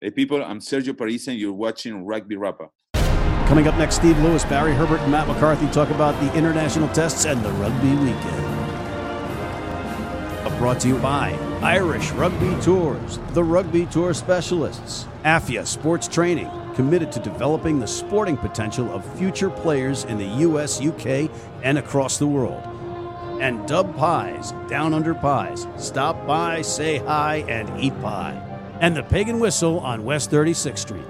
Hey, people, I'm Sergio Parisse, and you're watching Rugby Up. Coming up next, Steve Lewis, Barry Herbert, and Matt McCarthy talk about the international tests and the rugby weekend. Uh, brought to you by Irish Rugby Tours, the Rugby Tour Specialists, AFIA Sports Training, committed to developing the sporting potential of future players in the US, UK, and across the world. And Dub Pies, Down Under Pies. Stop by, say hi, and eat pie. And the Pig and Whistle on West 36th Street.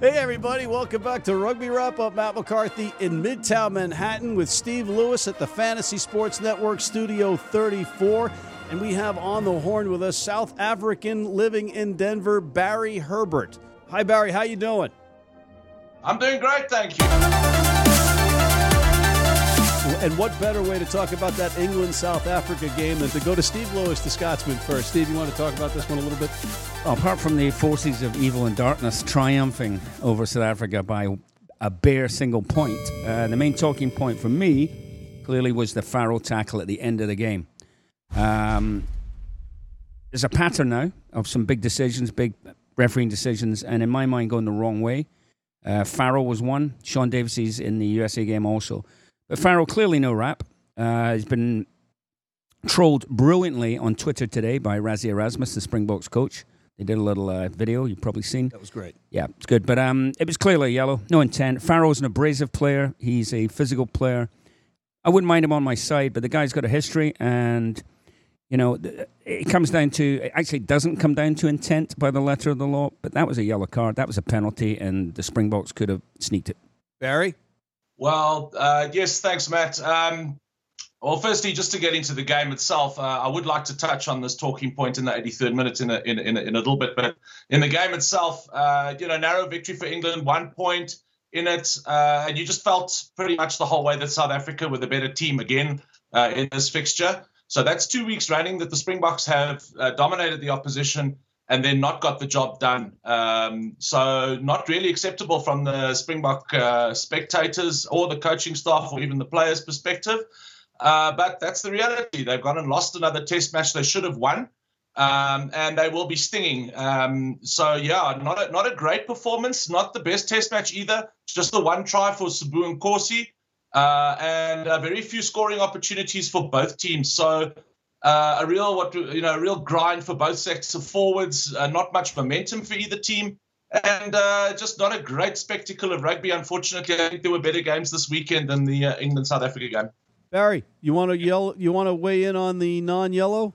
Hey, everybody, welcome back to Rugby Wrap Up. Matt McCarthy in Midtown Manhattan with Steve Lewis at the Fantasy Sports Network Studio 34. And we have on the horn with us South African living in Denver, Barry Herbert. Hi, Barry, how you doing? I'm doing great, thank you. And what better way to talk about that England South Africa game than to go to Steve Lewis, the Scotsman, first? Steve, you want to talk about this one a little bit? Apart from the forces of evil and darkness triumphing over South Africa by a bare single point, uh, the main talking point for me clearly was the Farrell tackle at the end of the game. Um, there's a pattern now of some big decisions, big refereeing decisions, and in my mind, going the wrong way. Uh, Farrell was one. Sean Davis is in the USA game also. But Farrell, clearly no rap. Uh, he's been trolled brilliantly on Twitter today by Rassie Erasmus, the Springboks coach. They did a little uh, video you've probably seen. That was great. Yeah, it's good. But um, it was clearly yellow, no intent. Farrell's an abrasive player. He's a physical player. I wouldn't mind him on my side, but the guy's got a history, and you know, it comes down to it actually doesn't come down to intent by the letter of the law. But that was a yellow card. That was a penalty, and the Springboks could have sneaked it. Barry. Well, uh, yes, thanks, Matt. Um, well, firstly, just to get into the game itself, uh, I would like to touch on this talking point in the 83rd minute in a, in, in, a, in a little bit. But in the game itself, uh, you know, narrow victory for England, one point in it. Uh, and you just felt pretty much the whole way that South Africa were the better team again uh, in this fixture. So that's two weeks running that the Springboks have uh, dominated the opposition and then not got the job done. Um, so not really acceptable from the Springbok uh, spectators or the coaching staff or even the players' perspective. Uh, but that's the reality. They've gone and lost another test match they should have won. Um, and they will be stinging. Um, so yeah, not a, not a great performance, not the best test match either. Just the one try for Sbu Nkosi, uh, and uh, very few scoring opportunities for both teams. So uh, a real what you know, a real grind for both sets of forwards. Uh, not much momentum for either team, and uh, just not a great spectacle of rugby. Unfortunately, I think there were better games this weekend than the uh, England South Africa game. Barry, you want to yell? You want to weigh in on the non-yellow?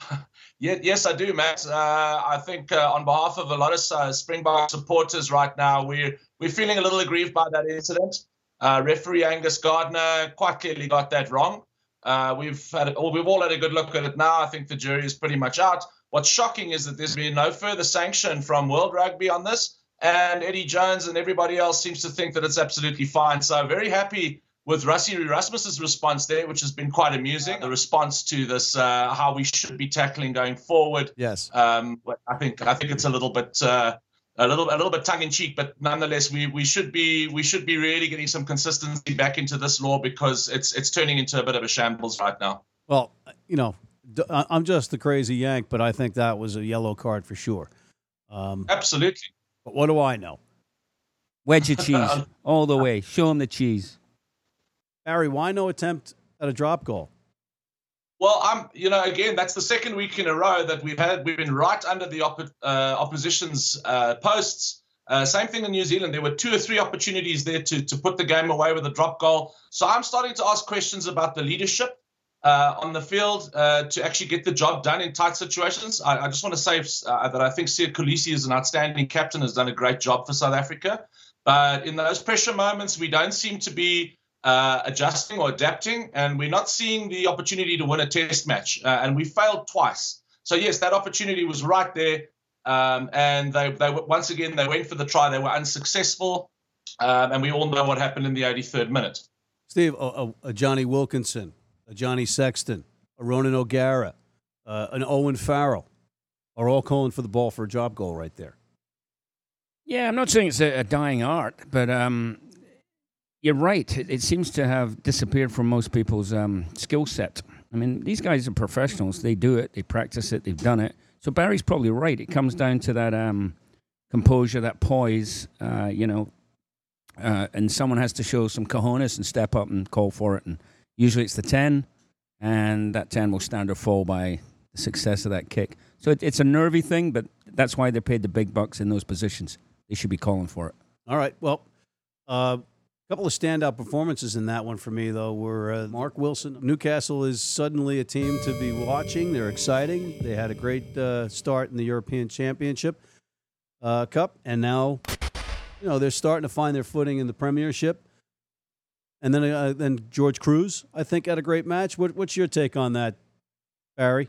yeah, yes, I do, Matt. Uh, I think uh, on behalf of a lot of Springbok supporters right now, we're we're feeling a little aggrieved by that incident. referee Angus Gardner quite clearly got that wrong. Uh, we've had, or we've all had a good look at it now. I think the jury is pretty much out. What's shocking is that there's been no further sanction from World Rugby on this, and Eddie Jones and everybody else seems to think that it's absolutely fine. So very happy with Rassie Erasmus's response there, which has been quite amusing. The response to this, uh, how we should be tackling going forward. Yes. Um, I think I think it's a little bit. Uh, a little a little bit tongue in cheek, but nonetheless, we we should be we should be really getting some consistency back into this law because it's it's turning into a bit of a shambles right now. Well, you know, I'm just the crazy yank, but I think that was a yellow card for sure. Um, Absolutely. But what do I know? Wedge of cheese all the way. Show him the cheese. Barry, why no attempt at a drop goal? Well, I'm, you know, again, that's the second week in a row that we've had. We've been right under the uh, opposition's uh, posts. Uh, same thing in New Zealand. There were two or three opportunities there to to put the game away with a drop goal. So I'm starting to ask questions about the leadership uh, on the field uh, to actually get the job done in tight situations. I, I just want to say uh, that I think Siya Kolisi is an outstanding captain, has done a great job for South Africa. But in those pressure moments, we don't seem to be uh, adjusting or adapting, and we're not seeing the opportunity to win a test match. Uh, and we failed twice. So yes, that opportunity was right there, um, and they, they once again they went for the try. They were unsuccessful, um, and we all know what happened in the 83rd minute. Steve, a, a Jonny Wilkinson, a Johnny Sexton, a Ronan O'Gara, uh, an Owen Farrell are all calling for the ball for a drop goal right there. Yeah, I'm not saying it's a, a dying art, but um, you're right. It, it, seems to have disappeared from most people's um, skill set. I mean, these guys are professionals. They do it. They practice it. They've done it. So Barry's probably right. It comes down to that um, composure, that poise. Uh, you know, uh, and someone has to show some cojones and step up and call for it. And usually it's the ten, and that ten will stand or fall by the success of that kick. So it, it's a nervy thing, but that's why they're paid the big bucks in those positions. They should be calling for it. All right. Well, couple of standout performances in that one for me, though, were uh, Mark Wilson. Newcastle is suddenly a team to be watching. They're exciting. They had a great uh, start in the European Championship uh, Cup, and now, you know, they're starting to find their footing in the Premiership. And then, uh, then George Kruis, I think, had a great match. What, what's your take on that, Barry?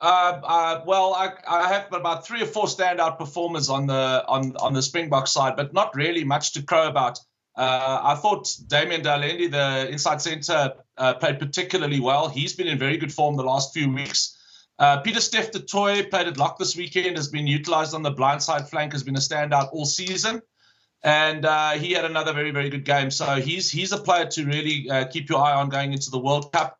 Uh, uh, well, I, I, have about three or four standout performers on the on on the Springbok side, but not really much to crow about. Uh, I thought Damian de Allende, the inside centre, uh, played particularly well. He's been in very good form the last few weeks. Uh, Pieter-Steph du Toit played at lock this weekend, has been utilised on the blind side flank, has been a standout all season, and he had another very very good game. So he's he's a player to really keep your eye on going into the World Cup.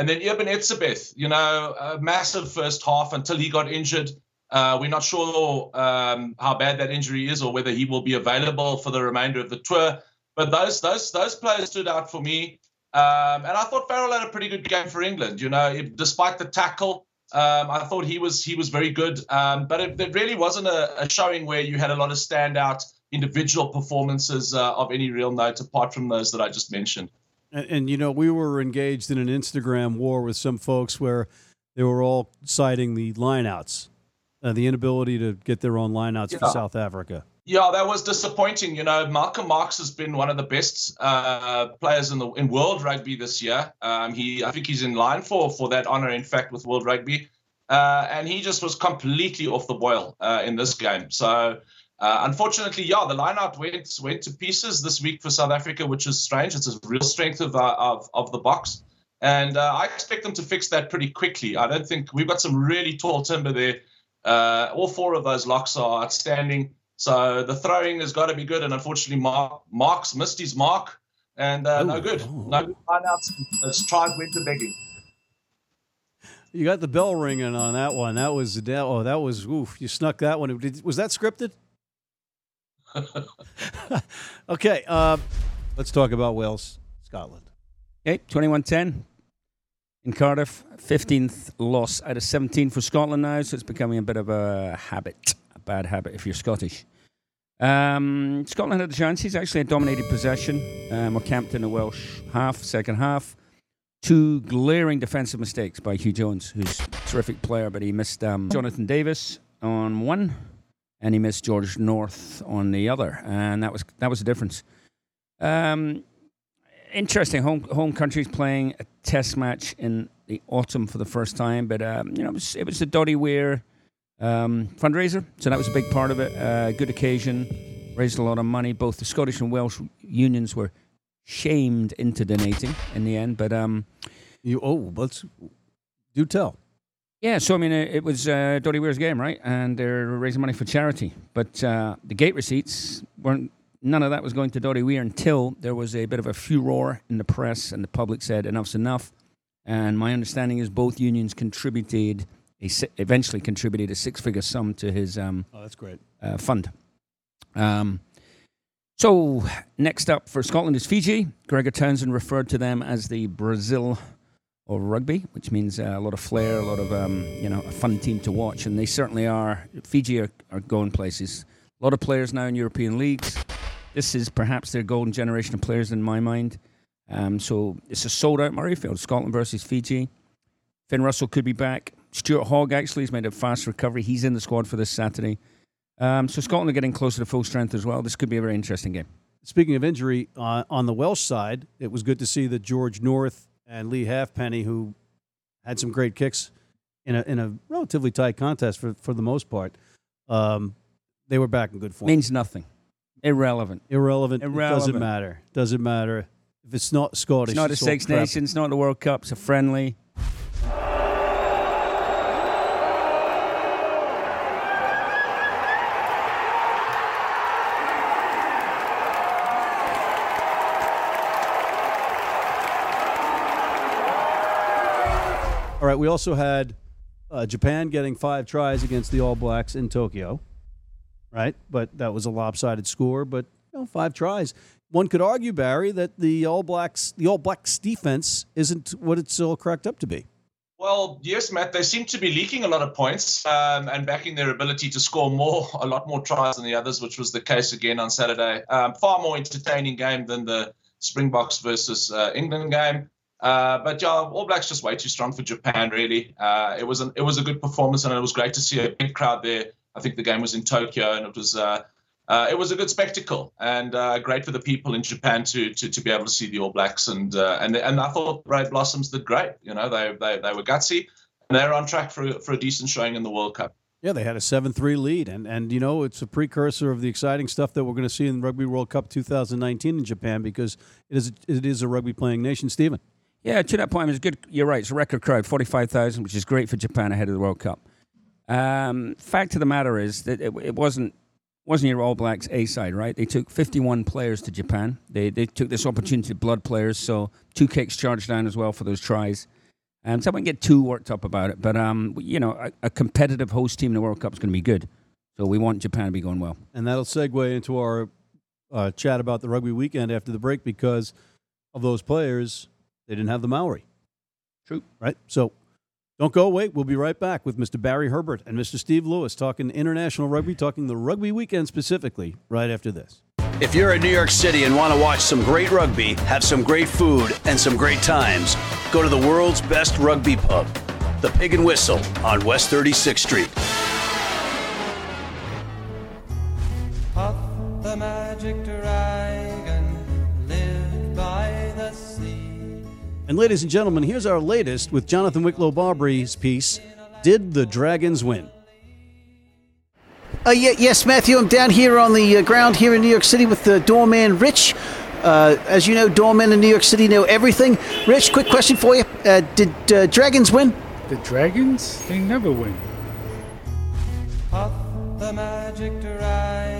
And then Eben Etzebeth, you know, a massive first half until he got injured. Uh, we're not sure um, how bad that injury is or whether he will be available for the remainder of the tour. But those those those players stood out for me. Um, and I thought Farrell had a pretty good game for England. You know, despite the tackle, um, I thought he was he was very good. Um, but it, it, really wasn't a, a, showing where you had a lot of standout individual performances uh, of any real note, apart from those that I just mentioned. And, and, you know, we were engaged in an Instagram war with some folks where they were all citing the lineouts, uh, the inability to get their own lineouts yeah. for South Africa. Yeah, that was disappointing. You know, Malcolm Marx has been one of the best uh, players in the in world rugby this year. Um, he, I think, he's in line for for that honor. In fact, with world rugby, uh, and he just was completely off the boil uh, in this game. So uh, unfortunately, yeah, the lineout went went to pieces this week for South Africa, which is strange. It's a real strength of uh, of, of the Boks, and uh, I expect them to fix that pretty quickly. I don't think we've got some really tall timber there. Uh, all four of those locks are outstanding. So the throwing has got to be good, and unfortunately, Mark Mark's missed his mark, and uh, Ooh, no good. No good lineouts. It's tried winter begging. You got the bell ringing on that one. That was oh, that was oof. You snuck that one. Was that scripted? okay, uh, let's talk about Wales, Scotland. Okay, 21 10 in Cardiff. 15th loss out of 17 for Scotland now, so it's becoming a bit of a habit, a bad habit if you're Scottish. Um, Scotland had the chances, actually, a dominated possession. Um, were camped in the Welsh half, second half. Two glaring defensive mistakes by Huw Jones, who's a terrific player, but he missed um, Jonathan Davies on one and he missed George North on the other, and that was that was the difference. Um, interesting. Home home countries playing a test match in the autumn for the first time, but um, you know it was, it was the Doddie Weir um, fundraiser, so that was a big part of it. Uh, good occasion, raised a lot of money. Both the Scottish and Welsh unions were shamed into donating in the end, but um, you oh, let's do tell. Yeah, so I mean, it, it was uh, Doddie Weir's game, right? And they're raising money for charity. But uh, the gate receipts weren't, none of that was going to Doddie Weir until there was a bit of a furor in the press and the public said enough's enough. And my understanding is both unions contributed, a, eventually contributed a six figure sum to his um, oh, that's great. Uh, fund. Um, so next up for Scotland is Fiji. Gregor Townsend referred to them as the Brazil of rugby, which means uh, a lot of flair, a lot of um, you know a fun team to watch, and they certainly are. Fiji are, are going places. A lot of players now in European leagues. This is perhaps their golden generation of players in my mind. Um, so it's a sold out Murrayfield. Scotland versus Fiji. Finn Russell could be back. Stuart Hogg actually has made a fast recovery. He's in the squad for this Saturday. Um, so Scotland are getting closer to full strength as well. This could be a very interesting game. Speaking of injury, uh, on the Welsh side, it was good to see that George North and Leigh Halfpenny, who had some great kicks in a in a relatively tight contest for for the most part. Um, they were back in good form. Means nothing. Irrelevant. Irrelevant. Irrelevant. It doesn't matter. Doesn't matter if it's not Scottish. It's not a Six Nations. It's Not the World Cup. It's a friendly. Right, we also had uh, Japan getting five tries against the All Blacks in Tokyo, right? But that was a lopsided score. But you know, five tries. One could argue, Barry, that the All Blacks, the All Blacks defense, isn't what it's all cracked up to be. Well, yes, Matt. They seem to be leaking a lot of points um, and backing their ability to score more, a lot more tries than the others, which was the case again on Saturday. Um, far more entertaining game than the Springboks versus uh, England game. Uh, but yeah, All Blacks just way too strong for Japan. Really, uh, it was an, it was a good performance, and it was great to see a big crowd there. I think the game was in Tokyo, and it was uh, uh, it was a good spectacle and uh, great for the people in Japan to to, to be able to see the All Blacks. And uh, and and I thought Red Blossoms did great. You know, they they, they were gutsy, and they're on track for for a decent showing in the World Cup. Yeah, they had a seven-three lead, and and you know it's a precursor of the exciting stuff that we're going to see in Rugby World Cup 2019 in Japan because it is it is a rugby playing nation. Stephen. Yeah, to that point, was good. You're right. It's a record crowd, 45,000, which is great for Japan ahead of the World Cup. Um, fact of the matter is that it, it, wasn't wasn't your All Blacks A side, right? They took 51 players to Japan. They they took this opportunity to blood players, so two kicks charged down as well for those tries. Um, so I wouldn't get too worked up about it, but um, you know, a, a competitive host team in the World Cup is going to be good. So we want Japan to be going well. And that'll segue into our uh, chat about the rugby weekend after the break because of those players they didn't have the Maori. True. Right? So don't go away. We'll be right back with Mr. Barry Herbert and Mr. Steve Lewis talking international rugby, talking the rugby weekend specifically, right after this. If you're in New York City and want to watch some great rugby, have some great food, and some great times, go to the world's best rugby pub, the Pig and Whistle on West 36th Street. Puff the magic And ladies and gentlemen, here's our latest with Jonathan Wicklow Barbry's piece Did the Dragons Win? Uh, yeah, yes, Matthew, I'm down here on the uh, ground here in New York City with the doorman Rich. Uh, as you know, doormen in New York City know everything. Rich, quick question for you. Uh, did uh, Dragons win? The Dragons? They never win. the magic dragon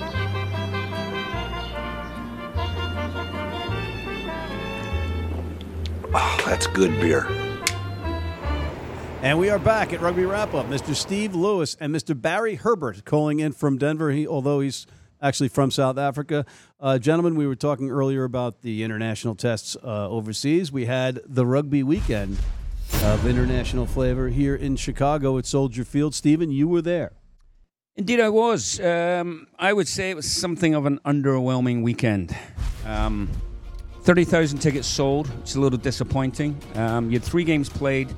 That's good beer. And we are back at Rugby Wrap Up. Mr. Steve Lewis and Mr. Barry Herbert calling in from Denver, he, although he's actually from South Africa. Uh, gentlemen, we were talking earlier about the international tests uh, overseas. We had the rugby weekend of international flavor here in Chicago at Soldier Field. Stephen, you were there. Indeed, I was. Um, I would say it was something of an underwhelming weekend. Um, 30,000 tickets sold, It's a little disappointing. Um, you had three games played.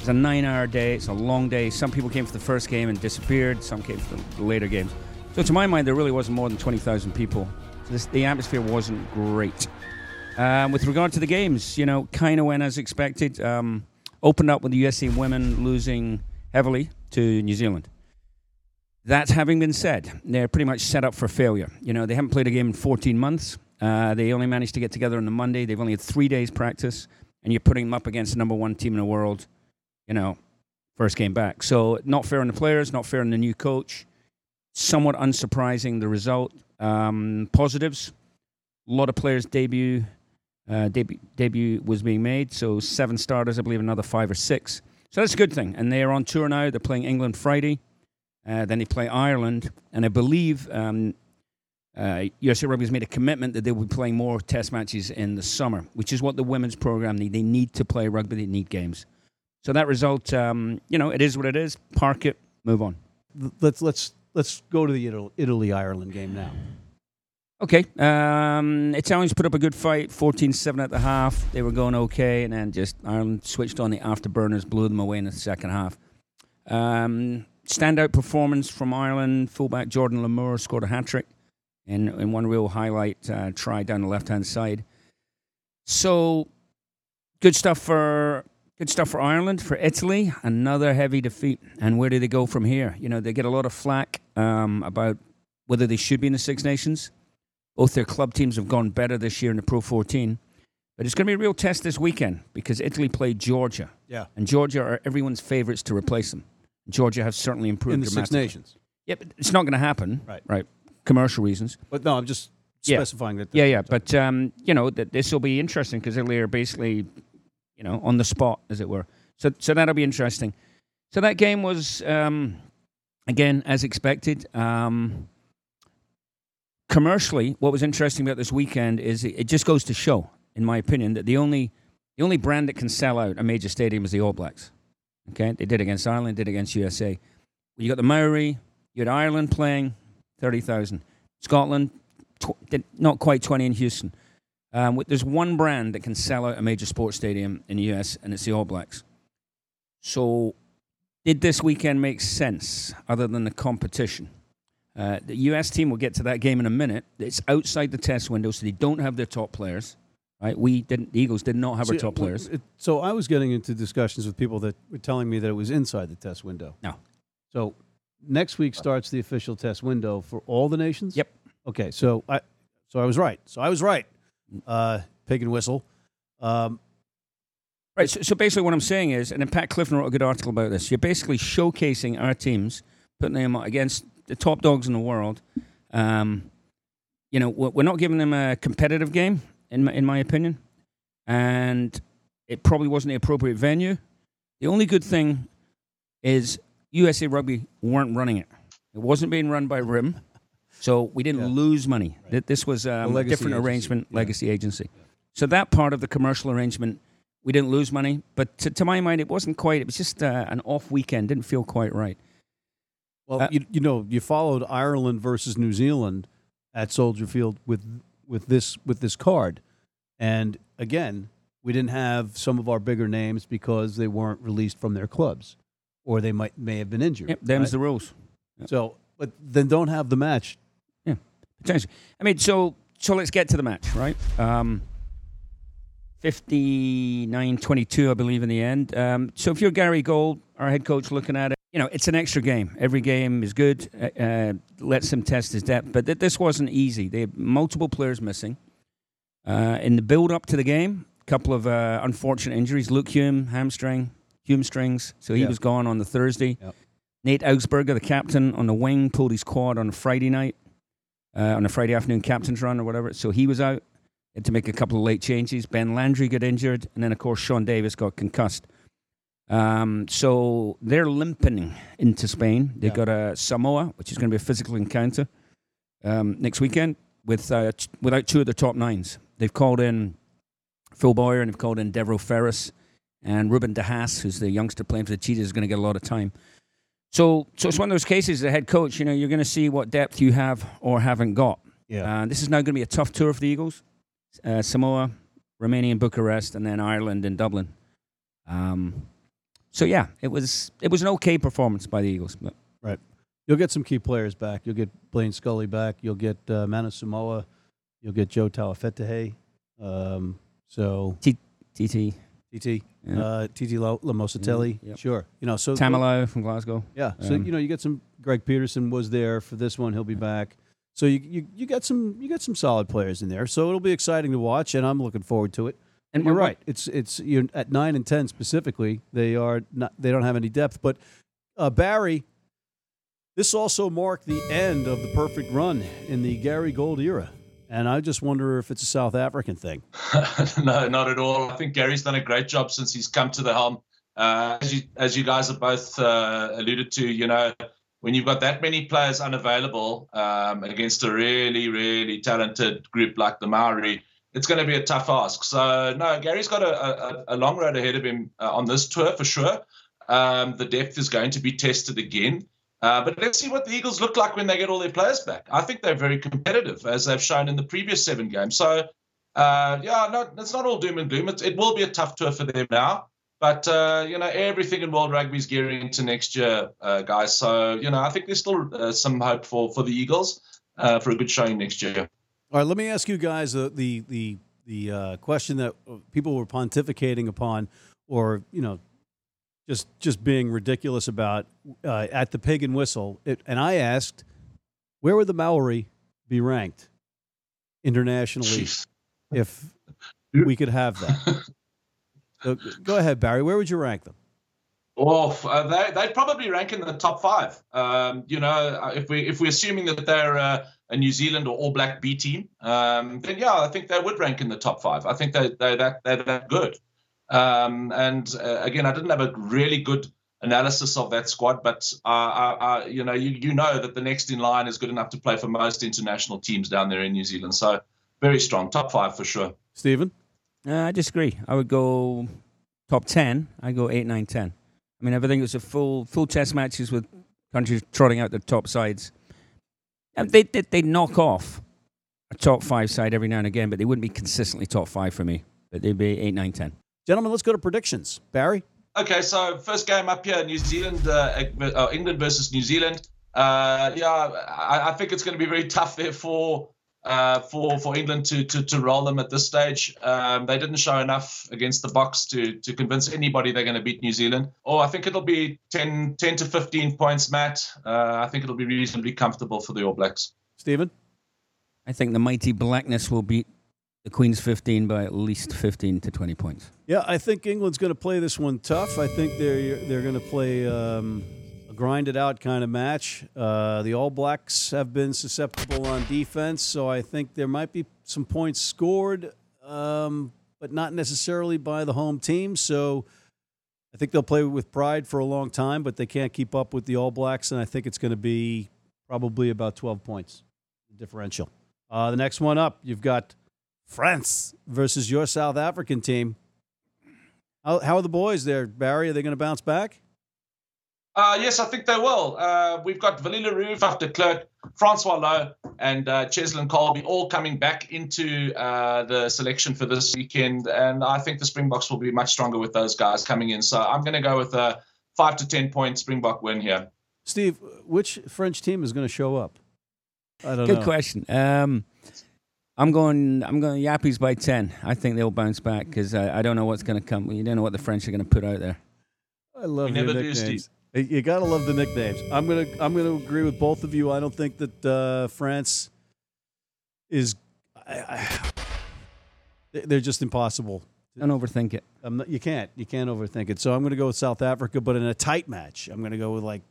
It's a nine hour day, it's a long day. Some people came for the first game and disappeared, some came for the later games. So, to my mind, there really wasn't more than 20,000 people. So this, the atmosphere wasn't great. Um, with regard to the games, you know, kind of went as expected. Um, opened up with the USA women losing heavily to New Zealand. That having been said, they're pretty much set up for failure. You know, they haven't played a game in 14 months. Uh, they only managed to get together on the Monday. They've only had three days practice, and you're putting them up against the number one team in the world. You know, first game back. So not fair on the players, not fair on the new coach. Somewhat unsurprising the result. Um, positives: a lot of players debut. Uh, debut debut was being made, so seven starters, I believe, another five or six. So that's a good thing. And they are on tour now. They're playing England Friday. Uh, then they play Ireland, and I believe um, uh, USA Rugby has made a commitment that they will be playing more test matches in the summer, which is what the women's program need. They need to play rugby, they need games. So that result, um, you know, it is what it is. Park it, move on. Let's let's let's go to the Italy Ireland game now. Okay. Um, Italians put up a good fight, 14 7 at the half. They were going okay, and then just Ireland switched on the afterburners, blew them away in the second half. Um, standout performance from Ireland. Fullback Jordan Larmour scored a hat trick in, in one real highlight uh, try down the left hand side. So good stuff for Good stuff for Ireland, for Italy, another heavy defeat. And where do they go from here? You know, they get a lot of flack um, about whether they should be in the Six Nations. Both their club teams have gone better this year in the Pro 14. But it's going to be a real test this weekend because Italy played Georgia. Yeah. And Georgia are everyone's favourites to replace them. Georgia have certainly improved in the Six. Nations. Yeah, but it's not going to happen. Right. Right. Commercial reasons. But no, I'm just Yeah. specifying that. Yeah, yeah. But, um, you know, that this will be interesting because Italy are basically, you know, on the spot, as it were. So, so that'll be interesting. So that game was, um, again, as expected. Um, commercially, what was interesting about this weekend is it, it just goes to show, in my opinion, that the only the only brand that can sell out a major stadium is the All Blacks. Okay, they did against Ireland, did against USA. You got the Maori, you had Ireland playing thirty thousand, Scotland tw- not quite twenty in Houston. Um, there's one brand that can sell out a major sports stadium in the US, and it's the All Blacks. So, did this weekend make sense other than the competition? Uh, the US team will get to that game in a minute. It's outside the test window, so they don't have their top players. Right? We didn't. The Eagles did not have our top players. it- so I was getting into discussions with people that were telling me that it was inside the test window. No. So next week starts the official test window for all the nations. Yep. Okay. So I, so I was right. So I was right. Uh, pig and whistle. Um, Right. So, so basically, what I'm saying is, and then Pat Clifton wrote a good article about this. You're basically showcasing our teams, putting them against the top dogs in the world. Um, you know, we're we're not giving them a competitive game, in my, in my opinion, and it probably wasn't the appropriate venue. The only good thing is USA Rugby weren't running it. It wasn't being run by RIM, so we didn't Yeah. lose money. Th- This was um, a different agency. arrangement, Yeah. legacy agency. So that part of the commercial arrangement, we didn't lose money, but to, to my mind, it wasn't quite. It was just uh, an off weekend. Didn't feel quite right. well, Uh, you, you know, you followed Ireland versus New Zealand at Soldier Field with with this with this card, and again, we didn't have some of our bigger names because they weren't released from their clubs, or they might may have been injured. Yep, them's right? the rules. So, but then don't have the match. Yeah, Potentially. I mean, so so let's get to the match, right? Um, 59-22, I believe, in the end. Um, so if you're Gary Gold, our head coach, looking at it, you know, it's an extra game. Every game is good. Uh, uh, lets him test his depth. But th- this wasn't easy. They had multiple players missing. Uh, in the build-up to the game, a couple of uh, unfortunate injuries. Luke Hume, hamstring, Hume strings. So he Yeah. was gone on the Thursday. Yep. Nate Augspurger, the captain, on the wing, pulled his quad on a Friday night uh, on a Friday afternoon captain's run or whatever. So he was out. Had to make a couple of late changes. Ben Landry got injured, and then of course Sean Davis got concussed. Um, so they're limping into Spain. They've Yeah. got a Samoa, which is going to be a physical encounter um, next weekend with uh, t- without two of the top nines. They've called in Phil Boyer and they've called in Devereaux Ferris and Ruben DeHaas, who's the youngster playing for the Cheetahs, is going to get a lot of time. So, so it's one of those cases. The head coach, you know, you're going to see what depth you have or haven't got. Yeah. Uh, this is now going to be a tough tour for the Eagles. Uh, Samoa, Romania, and Bucharest, and then Ireland and Dublin. Um, so yeah, it was it was an okay performance by the Eagles. But You'll get some key players back. You'll get Blaine Scully back. You'll get uh, Manu Samoa. You'll get Joe Taufete'e. Um, so TT TT, Yeah. uh, TT La- Lamositele. Mm, yep. Sure. You know, so Tamalo from Glasgow. Yeah. So Um, you know, you get some. Greg Peterson was there for this one. He'll be back. So you, you you got some you got some solid players in there. So it'll be exciting to watch, and I'm looking forward to it. And you're right. It's it's you're at nine and ten specifically. They are not. They don't have any depth. But uh, Barry, this also marked the end of the perfect run in the Gary Gold era. And I just wonder if it's a South African thing. no, not at all. I think Gary's done a great job since he's come to the helm. Uh, as you as you guys have both uh, alluded to, you know, when you've got that many players unavailable um, against a really really talented group like the Maori, it's going to be a tough ask. So no, Gary's got a, a, a long road ahead of him uh, on this tour for sure. Um, the depth is going to be tested again. Uh, but let's see what the Eagles look like when they get all their players back. I think they're very competitive, as they've shown in the previous seven games. So, uh, yeah, no, it's not all doom and gloom. It, it will be a tough tour for them now. But, uh, you know, everything in World Rugby is gearing into next year, uh, guys. So, you know, I think there's still uh, some hope for, for the Eagles uh, for a good showing next year. All right, let me ask you guys the the the question that people were pontificating upon. or you know, just just being ridiculous about uh, at the Pig and Whistle. It, and I asked, where would the Maori be ranked internationally Jeez. if we could have that? So, go ahead, Barry. Where would you rank them? Well, uh, they they'd probably rank in the top five. Um, you know, uh, if we if we're assuming that they're uh, a New Zealand or All Black B team, um, then yeah, I think they would rank in the top five. I think they they that they're that good. Um, and uh, again, I didn't have a really good analysis of that squad, but uh, I, I, you know, you you know that the next in line is good enough to play for most international teams down there in New Zealand. So very strong, top five for sure. Stephen? Uh, I disagree. I would go top 10. I go 8, 9, 10. I mean, I think it was a full full test matches with countries trotting out their top sides. And they, they, they knock off a top five side every now and again, but they wouldn't be consistently top five for me. But they'd be 8, 9, 10. Gentlemen, let's go to predictions. Barry? Okay, so first game up here, New Zealand, uh, uh, England versus New Zealand. Uh, yeah, I, I, think it's going to be very tough there for uh, for for England to, to to roll them at this stage. Um, they didn't show enough against the Boks to to convince anybody they're going to beat New Zealand. Oh, I think it'll be 10, 10 to 15 points, Matt. Uh, I think it'll be reasonably comfortable for the All Blacks. Stephen? I think the mighty Blackness will beat the Queen's 15 by at least 15 to 20 points. Yeah, I think England's going to play this one tough. I think they're they're going to play um, a grinded out kind of match. Uh, the All Blacks have been susceptible on defense, so I think there might be some points scored, um, but not necessarily by the home team. So I think they'll play with pride for a long time, but they can't keep up with the All Blacks, and I think it's going to be probably about 12 points differential. Uh, the next one up, you've got France versus your South African team. How, how are the boys there, Barry? Are they going to bounce back? Uh, yes, I think they will. Uh, we've got Willie le Roux, after Clerk, Francois Louw, and uh, Cheslin Kolbe all coming back into uh, the selection for this weekend. And I think the Springboks will be much stronger with those guys coming in. So I'm going to go with a five to 10 point Springbok win here. Steve, which French team is going to show up? I don't Good know. Good question. Um, I'm going. I'm going Yappies by ten. I think they'll bounce back because I, I don't know what's going to come. You don't know what the French are going to put out there. I love We your never do, nicknames. You gotta love the nicknames. I'm gonna I'm gonna agree with both of you. I don't think that uh, France is. I, I, they're just impossible. Don't overthink it. I'm not, you can't you can't overthink it. So I'm gonna go with South Africa, but in a tight match, I'm gonna go with like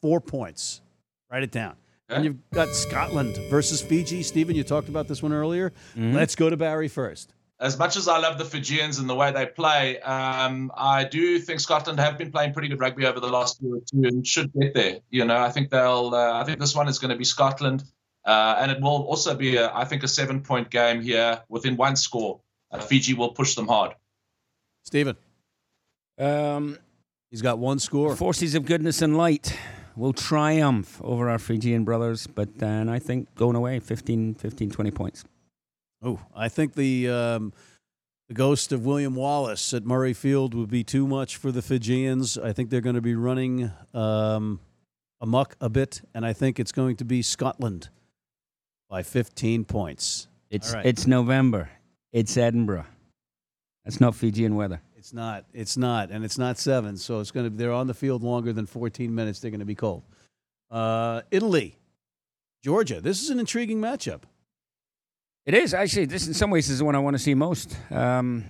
four points. Write it down. And you've got Scotland versus Fiji. Stephen, you talked about this one earlier. Mm-hmm. Let's go to Barry first. as much as I love the Fijians and the way they play, um, I do think Scotland have been playing pretty good rugby over the last year or two and should get there. You know, I think they'll. Uh, I think this one is going to be Scotland, uh, and it will also be, a, I think, a seven-point game here within one score. Uh, Fiji will push them hard. Stephen, Um, he's got one score. forces of goodness and light will triumph over our Fijian brothers, but then I think going away 15, 15 20 points. Oh, I think the um, the ghost of William Wallace at Murray Field would be too much for the Fijians. I think they're going to be running um, amok a bit, and I think it's going to be Scotland by 15 points. It's right. it's November. It's Edinburgh. That's not Fijian weather. It's not. It's not, and it's not seven. So it's going to. They're on the field longer than 14 minutes. They're going to be cold. Uh, Italy, Georgia. This is an intriguing matchup. It is actually. This in some ways is the one I want to see most. Um,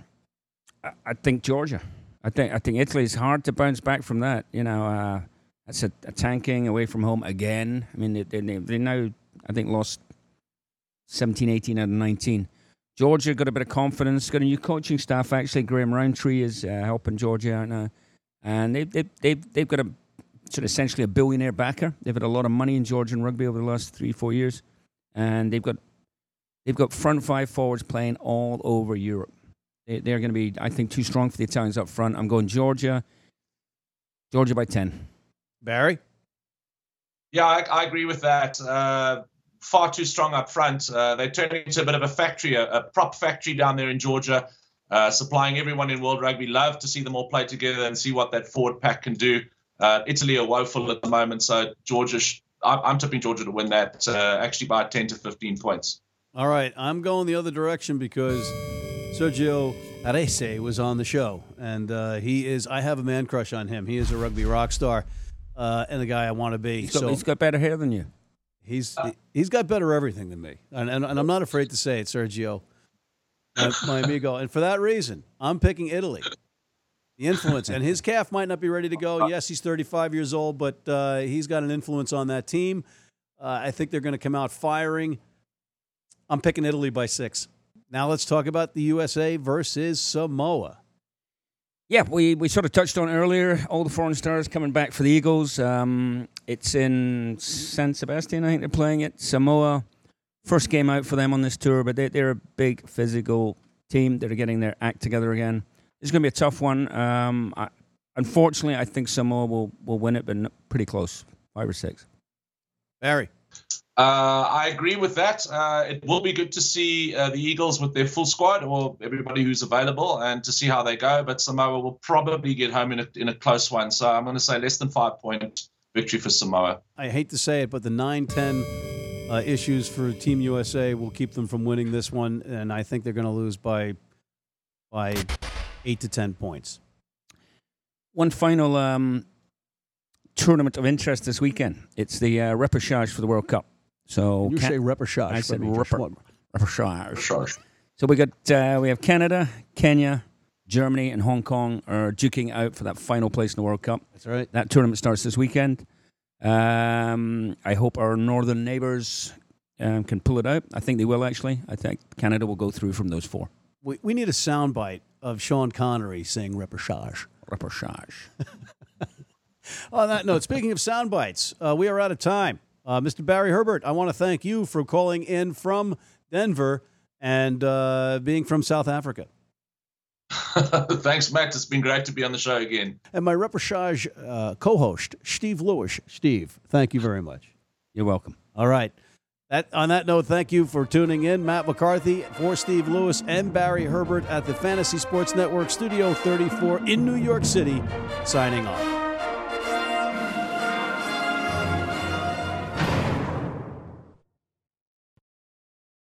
I, I think Georgia. I think I think Italy is hard to bounce back from that. You know, uh, that's a, a tanking away from home again. I mean, they, they, they now I think lost 17, 18 out of 19. Georgia got a bit of confidence. Got a new coaching staff. Actually, Graham Rowntree is uh, helping Georgia out now, and they they they've, they've got a sort of essentially a billionaire backer. They've had a lot of money in Georgian rugby over the last three four years, and they've got they've got front five forwards playing all over Europe. They, they're going to be, I think, too strong for the Italians up front. I'm going Georgia. Georgia by ten. Barry, Yeah, I, I agree with that. Uh, far too strong up front. Uh, they turned into a bit of a factory, a, a prop factory down there in Georgia, uh, supplying everyone in world rugby. Love to see them all play together and see what that forward pack can do. Uh, Italy are woeful at the moment, so Georgia. Sh- I'm, I'm tipping Georgia to win that, uh, actually by 10 to 15 points. All right, I'm going the other direction because Sergio Parisse was on the show, and uh, he is. I have a man crush on him. He is a rugby rock star, uh, and the guy I want to be. He's got, so he's got better hair than you. He's he's got better everything than me, and, and, and I'm not afraid to say it, Sergio, my, my amigo. And for that reason, I'm picking Italy. The influence, and his calf might not be ready to go. Yes, he's 35 years old, but uh, he's got an influence on that team. Uh, I think they're going to come out firing. I'm picking Italy by six. Now let's talk about the USA versus Samoa. Yeah, we, we sort of touched on earlier. All the foreign stars coming back for the Eagles. Um, it's in San Sebastian, I think they're playing it. Samoa, first game out for them on this tour, but they, they're a big physical team. They're getting their act together again. It's going to be a tough one. Um, I, unfortunately, I think Samoa will, will win it, but pretty close, five or six. Barry. Uh, I agree with that. Uh, it will be good to see uh, the Eagles with their full squad or everybody who's available and to see how they go. But Samoa will probably get home in a, in a close one. So I'm going to say less than five point victory for Samoa. I hate to say it, but the 9 10 uh, issues for Team USA will keep them from winning this one, and I think they're going to lose by by 8 to 10 points. One final um, tournament of interest this weekend. It's the uh, repechage for the World Cup. So You Ca- say repechage. I said but you just reper- want- repechage. So we got uh, we have Canada, Kenya, Germany, and Hong Kong are duking it out for that final place in the World Cup. That's right. That tournament starts this weekend. Um, I hope our northern neighbours um, can pull it out. I think they will actually. I think Canada will go through from those four. We, we need a soundbite of Sean Connery saying repechage. Repechage. On that note, speaking of sound bites, uh, we are out of time. Uh, Mr. Barry Herbert, I want to thank you for calling in from Denver and uh, being from South Africa. Thanks, Matt. It's been great to be on the show again. And my repechage uh, co host, Steve Lewis. Steve, thank you very much. You're welcome. All right. That, on that note, thank you for tuning in. Matt McCarthy for Steve Lewis and Barry Herbert at the Fantasy Sports Network Studio 34 in New York City, signing off.